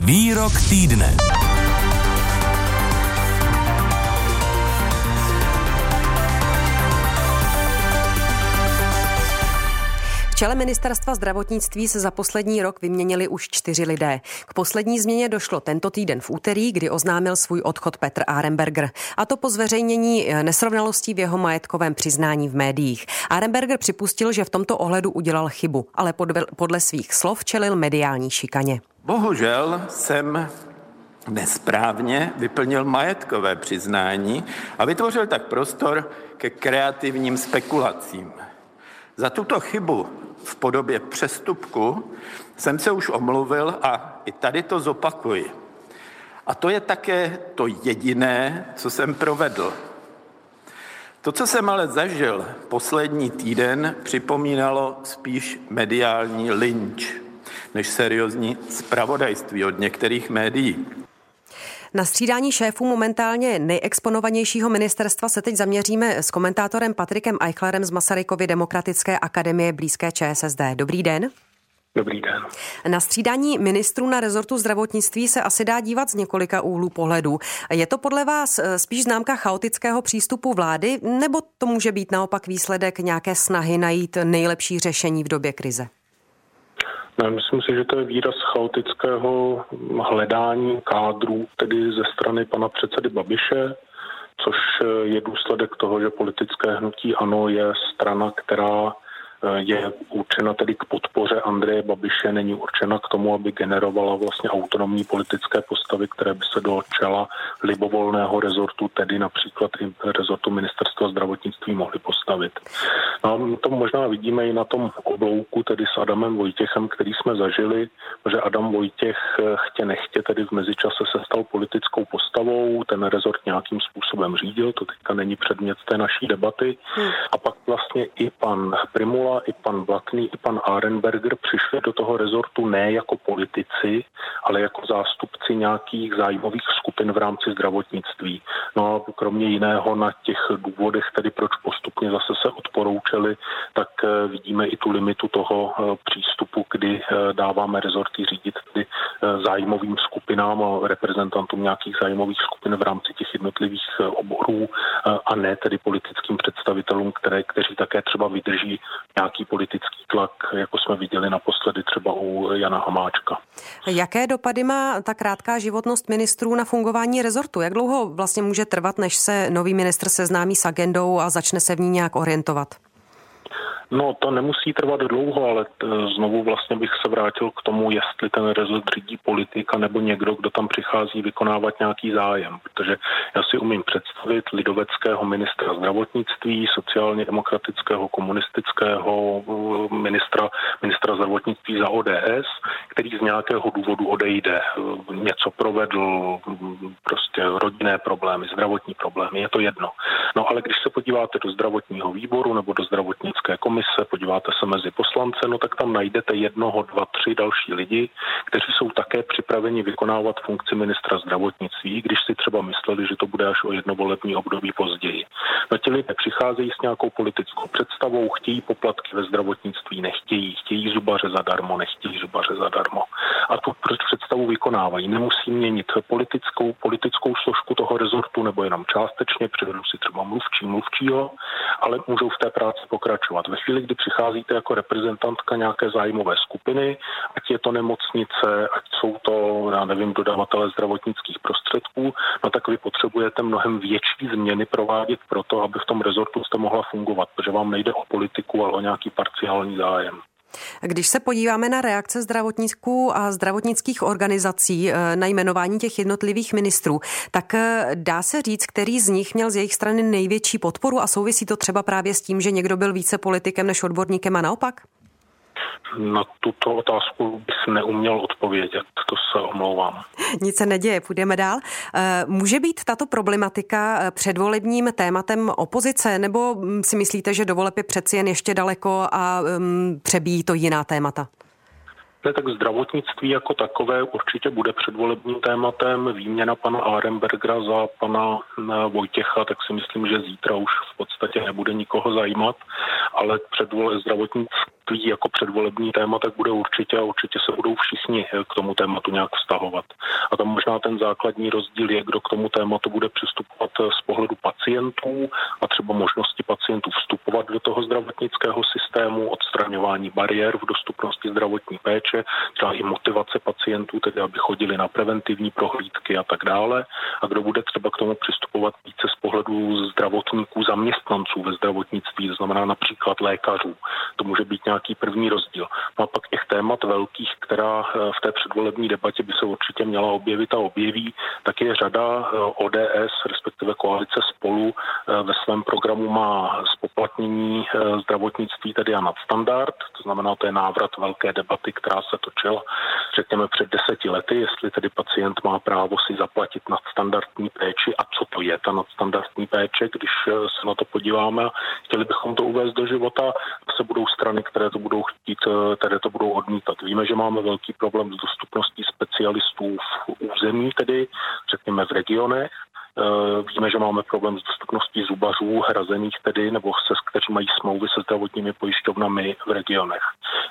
Výrok týdne. Čele ministerstva zdravotnictví se za poslední rok vyměnili už čtyři lidé. K poslední změně došlo tento týden v úterý, kdy oznámil svůj odchod Petr Arenberger. A to po zveřejnění eh, nesrovnalostí v jeho majetkovém přiznání v médiích. Arenberger připustil, že v tomto ohledu udělal chybu, ale podle svých slov čelil mediální šikaně. Bohužel jsem nesprávně vyplnil majetkové přiznání a vytvořil tak prostor ke kreativním spekulacím. Za tuto chybu v podobě přestupku jsem se už omluvil a i tady to zopakuji. A to je také to jediné, co jsem provedl. To, co jsem ale zažil poslední týden, připomínalo spíš mediální lynč než seriózní zpravodajství od některých médií. Na střídání šéfů momentálně nejexponovanějšího ministerstva se teď zaměříme s komentátorem Patrikem Eichlerem z Masarykovy demokratické akademie blízké ČSSD. Dobrý den. Dobrý den. Na střídání ministrů na rezortu zdravotnictví se asi dá dívat z několika úhlů pohledu. Je to podle vás eh, spíš známka chaotického přístupu vlády, nebo to může být naopak výsledek nějaké snahy najít nejlepší řešení v době krize? Myslím si, že to je výraz chaotického hledání kádrů, tedy ze strany pana předsedy Babiše, což je důsledek toho, že politické hnutí ANO je strana, která je určena tedy k podpoře Andreje Babiše, není určena k tomu, aby generovala vlastně autonomní politické postavy, které by se do čela libovolného rezortu, tedy například i rezortu ministerstva zdravotnictví mohly postavit. No a to možná vidíme i na tom oblouku, tedy s Adamem Vojtěchem, který jsme zažili, že Adam Vojtěch eh, chtě nechtě tedy v mezičase se stal politickou postavou, ten rezort nějakým způsobem řídil, to teďka není předmět té naší debaty. Hmm. A pak vlastně i pan Primula Prymula, i pan Blatný, i pan Arenberger přišli do toho rezortu ne jako politici, ale jako zástupci nějakých zájmových skupin v rámci zdravotnictví. No a kromě jiného na těch důvodech, tedy proč postupně zase se odporoučeli, tak eh, vidíme i tu limitu toho eh, přístupu, kdy eh, dáváme rezorty řídit tedy zájmovým skupinám a reprezentantům nějakých zájmových skupin v rámci těch jednotlivých oborů a ne tedy politickým představitelům, které, kteří také třeba vydrží nějaký politický tlak, jako jsme viděli naposledy třeba u Jana Hamáčka. Jaké dopady má ta krátká životnost ministrů na fungování rezortu? Jak dlouho vlastně může trvat, než se nový ministr seznámí s agendou a začne se v ní nějak orientovat? No, to nemusí trvat dlouho, ale t- znovu vlastně bych se vrátil k tomu, jestli ten rezort řídí politika nebo někdo, kdo tam přichází vykonávat nějaký zájem. Protože já si umím představit lidoveckého ministra zdravotnictví, sociálně demokratického, komunistického ministra, ministra zdravotnictví za ODS, který z nějakého důvodu odejde, něco provedl, prostě rodinné problémy, zdravotní problémy, je to jedno. No ale když se podíváte do zdravotního výboru nebo do zdravotnické komise, komise, podíváte se mezi poslance, no tak tam najdete jednoho, dva, tři další lidi, kteří jsou také připraveni vykonávat funkci ministra zdravotnictví, když si třeba mysleli, že to bude až o jedno volební období později. No ti lidé přicházejí s nějakou politickou představou, chtějí poplatky ve zdravotnictví, nechtějí, chtějí zubaře zadarmo, nechtějí zubaře zadarmo. A tu představu vykonávají. Nemusí měnit politickou, politickou složku toho rezortu nebo jenom částečně, přivedou si třeba mluvčí, mluvčího, ale můžou v té práci pokračovat. Ve chvíli, kdy přicházíte jako reprezentantka nějaké zájmové skupiny, ať je to nemocnice, ať jsou to, já nevím, dodavatele zdravotnických prostředků, no tak vy potřebujete mnohem větší změny provádět proto, aby v tom rezortu jste mohla fungovat, protože vám nejde o politiku, ale o nějaký parciální zájem. Když se podíváme na reakce zdravotníků a zdravotnických organizací eh, na jmenování těch jednotlivých ministrů, tak eh, dá se říct, který z nich měl z jejich strany největší podporu a souvisí to třeba právě s tím, že někdo byl více politikem než odborníkem a naopak? Na tuto otázku bych neuměl odpovědět, to se omlouvám. Nic se neděje, půjdeme dál. Eh, může být tato problematika předvolebním tématem opozice, nebo hm, si myslíte, že do je přeci jen ještě daleko a um, přebíjí to jiná témata? Ne, tak zdravotnictví jako takové určitě bude předvolebním tématem. Výměna pana Arenbergera za pana eh, Vojtěcha, tak si myslím, že zítra už v podstatě nebude nikoho zajímat, ale předvole zdravotnictví zdravotnictví jako předvolební téma, tak bude určitě a určitě se budou všichni k tomu tématu nějak vztahovat. A tam možná ten základní rozdíl je, kdo k tomu tématu bude přistupovat z pohledu pacientů a třeba možnosti pacientů vstupovat do toho zdravotnického systému, odstraňování bariér v dostupnosti zdravotní péče, třeba i motivace pacientů, tedy aby chodili na preventivní prohlídky a tak dále. A kdo bude třeba k tomu přistupovat více z pohledu zdravotníků, zaměstnanců ve zdravotnictví, to znamená například lékařů. To může být nějaký první rozdíl. No a pak těch témat velkých, která eh, v té předvolební debatě by se určitě měla objevit a objeví, tak je řada eh, ODS, respektive koalice spolu eh, ve svém programu má spoplatnění zdravotnictví tedy a nadstandard, to znamená, to je návrat velké debaty, která se točila, řekněme, před deseti lety, jestli tedy pacient má právo si zaplatit nadstandardní péči a co to je ta nadstandardní péče, když se na to podíváme. Chtěli bychom to uvést do života, se budou strany, které to budou chtít, které to budou odmítat. Víme, že máme velký problém s dostupností specialistů v území, tedy řekněme v regionech, Eh, víme, že máme problém s dostupností zubařů hrazených tedy, nebo se, kteří mají smlouvy se zdravotními pojišťovnami v regionech.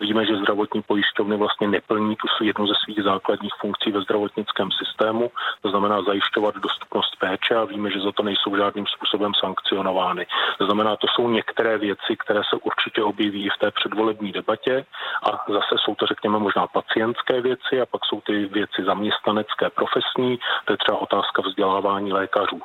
Víme, že zdravotní pojišťovny vlastně neplní tu jednu ze svých základních funkcí ve zdravotnickém systému, to znamená zajišťovat dostupnost péče a víme, že za to nejsou žádným způsobem sankcionovány. To znamená, to jsou některé věci, které se určitě objeví v té předvolební debatě a zase jsou to, řekněme, možná pacientské věci a pak jsou ty věci zaměstnanecké, profesní, to je třeba otázka vzdělávání.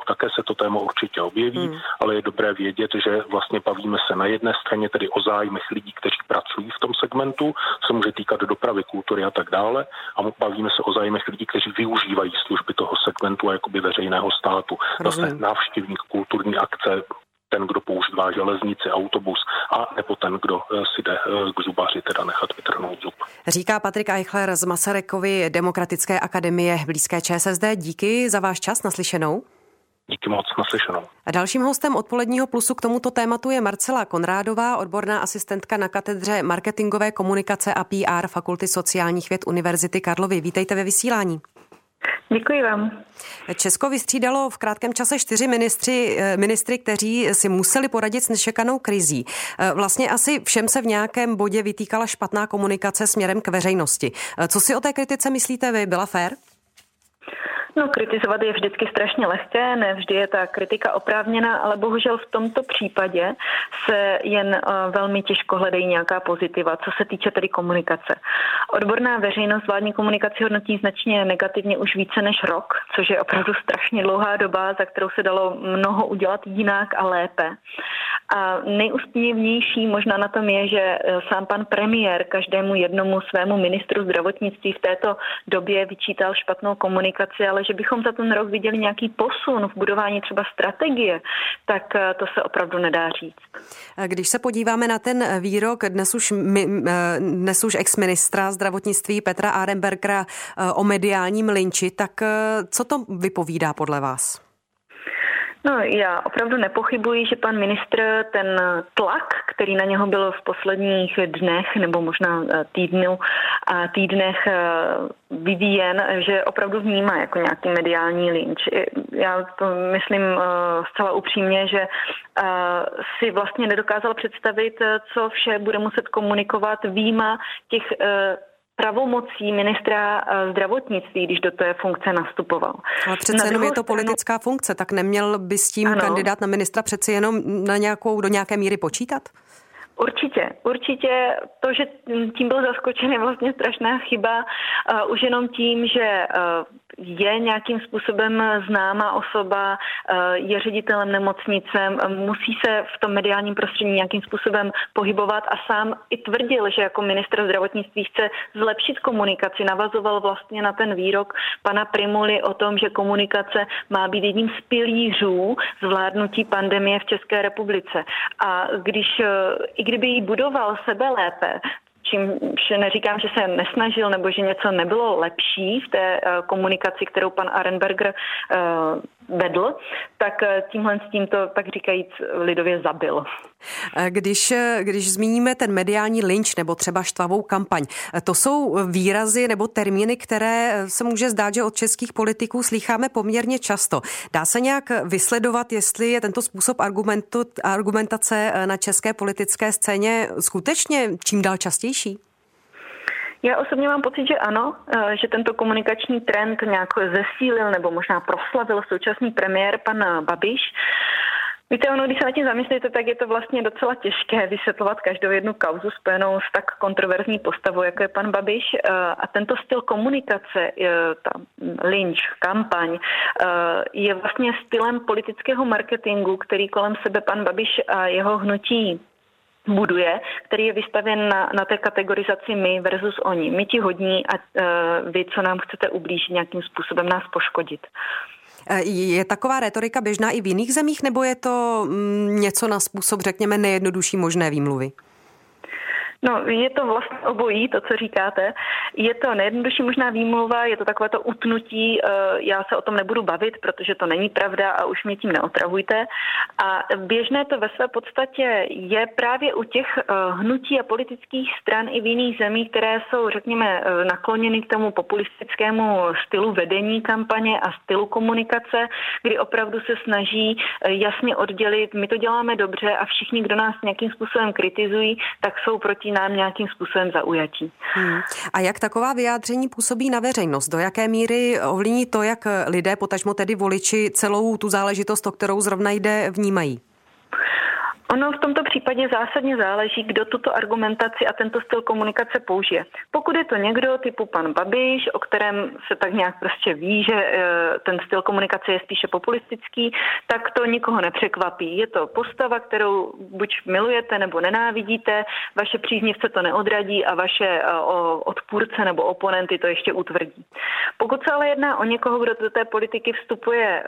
Také se to téma určitě objeví, hmm. ale je dobré vědět, že vlastně bavíme se na jedné straně tedy o zájmech lidí, kteří pracují v tom segmentu, se může týkat dopravy, kultury a tak dále, a bavíme se o zájmech lidí, kteří využívají služby toho segmentu a jakoby veřejného státu. Zase návštěvník kulturní akce, ten, kdo používá železnici, autobus, a nebo ten, kdo eh, si jde eh, k zubaři teda nechat vytrhnout zub. Říká Patrik Eichler z Masarykovy Demokratické akademie blízké ČSSD. Díky za váš čas naslyšenou. Díky moc, naslyšenou. A dalším hostem odpoledního plusu k tomuto tématu je Marcela Konrádová, odborná asistentka na katedře marketingové komunikace a PR Fakulty sociálních věd Univerzity Karlovy. Vítejte ve vysílání. Děkuji vám. Česko vystřídalo v krátkém čase čtyři ministři, eh, ministry, kteří si museli poradit s nečekanou krizí. Eh, vlastně asi všem se v nějakém bodě vytýkala špatná komunikace směrem k veřejnosti. Eh, co si o té kritice myslíte vy? Byla fér? No, kritizovat je vždycky strašně lehké, ne vždy je ta kritika oprávněná, ale bohužel v tomto případě se jen uh, velmi těžko hledají nějaká pozitiva, co se týče tedy komunikace. Odborná veřejnost vládní komunikaci hodnotí značně negativně už více než rok, což je opravdu strašně dlouhá doba, za kterou se dalo mnoho udělat jinak a lépe. A nejúspěvnější možná na tom je, že eh, sám pan premiér každému jednomu svému ministru zdravotnictví v této době vyčítal špatnou komunikaci, ale že bychom za ten rok viděli nějaký posun v budování třeba strategie, tak eh, to se opravdu nedá říct. Když se podíváme na ten výrok dnes už, eh, dnes už ex-ministra zdravotnictví Petra Arenbergera o mediálním linči, tak co to vypovídá podle vás? No, já opravdu nepochybuji, že pan ministr ten tlak, který na něho byl v posledních dnech nebo možná eh, týdnu týdnech eh, vyvíjen, že opravdu vnímá jako nějaký mediální lynč. Já to myslím eh, zcela upřímně, že si vlastně nedokázal představit, co vše bude muset komunikovat výjima těch pravomocí ministra eh, zdravotnictví, když do té funkce nastupoval. Ale přece na jenom je to politická funkce, tak neměl by s tím ano. kandidát na ministra přeci jenom na nějakou, do nějaké míry počítat? Určitě, určitě to, že tím byl zaskočen, je vlastně strašná chyba. Uh, už jenom tím, že uh, je nějakým způsobem známá osoba, uh, je ředitelem nemocnice, musí se v tom mediálním prostředí nějakým způsobem pohybovat a sám i tvrdil, že jako ministr zdravotnictví chce zlepšit komunikaci. Navazoval vlastně na ten výrok pana Primuly o tom, že komunikace má být jedním z pilířů zvládnutí pandemie v České republice. A když i kdyby ji budoval sebe lépe, čímž neříkám, že se nesnažil nebo že něco nebylo lepší v té uh, komunikaci, kterou pan Arenberger uh, vedl, tak tímhle s tím to, tak říkajíc, lidově zabil. Když, když zmíníme ten mediální lynč nebo třeba štvavou kampaň, to jsou výrazy nebo termíny, které se může zdát, že od českých politiků slýcháme poměrně často. Dá se nějak vysledovat, jestli je tento způsob argumentu, argumentace na české politické scéně skutečně čím dál častější? Já osobně mám pocit, že ano, eh, že tento komunikační trend nějak zesílil nebo možná proslavil současný premiér pan Babiš. Víte, ono, když se na tím zamyslíte, tak je to vlastně docela těžké vysvětlovat každou jednu kauzu spojenou s tak kontroverzní postavou, jako je pan Babiš. Eh, a tento styl komunikace, eh, ta lynč, kampaň, je vlastně stylem politického marketingu, který kolem sebe pan Babiš a jeho hnutí buduje, který je vystavěn na, na té kategorizaci my versus oni. My ti hodní a uh, vy, co nám chcete ublížit, nějakým způsobem nás poškodit. E, je taková retorika běžná i v jiných zemích, nebo je to mm, něco na způsob, řekněme, nejjednodušší možné výmluvy? No, je to vlastně obojí, to, co říkáte. Je to nejjednodušší možná výmluva, je to takové to utnutí, eh, já se o tom nebudu bavit, protože to není pravda a už mě tím neotravujte. A běžné to ve své podstatě je právě u těch eh, hnutí a politických stran i v jiných zemích, které jsou, řekněme, eh, nakloněny k tomu populistickému stylu vedení kampaně a stylu komunikace, kdy opravdu se snaží jasně oddělit, my to děláme dobře a všichni, kdo nás nějakým způsobem kritizují, tak jsou proti proti nám nějakým způsobem zaujatí. Hmm. A jak taková vyjádření působí na veřejnost? Do jaké míry ovlivní to, jak lidé, potažmo tedy voliči, celou tu záležitost, o kterou zrovna jde, vnímají? Ono v tomto případě zásadně záleží, kdo tuto argumentaci a tento styl komunikace použije. Pokud je to někdo typu pan Babiš, o kterém se tak nějak prostě ví, že e, ten styl komunikace je spíše populistický, tak to nikoho nepřekvapí. Je to postava, kterou buď milujete nebo nenávidíte, vaše příznivce to neodradí a vaše e, odpůrce nebo oponenty to ještě utvrdí. Pokud se ale jedná o někoho, kdo do té politiky vstupuje e,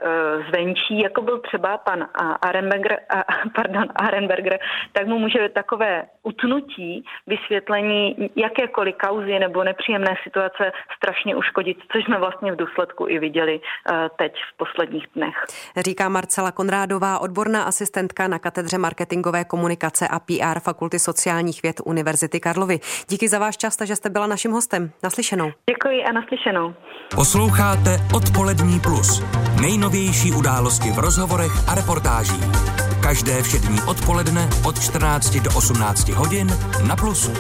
zvenčí, jako byl třeba pan Arenberger, pardon, Arenberger, tak mu může takové utnutí, vysvětlení jakékoliv kauzy nebo nepříjemné situace strašně uškodit, což jsme vlastně v důsledku i viděli eh, teď v posledních dnech. Říká Marcela Konrádová, odborná asistentka na katedře marketingové komunikace a PR Fakulty sociálních věd Univerzity Karlovy. Díky za váš čas, že jste byla naším hostem. Naslyšenou. Děkuji a naslyšenou. Posloucháte Odpolední plus. Nejnovější události v rozhovorech a reportážích. Každé všední odpoledne od 14 do 18 hodin na Plusu.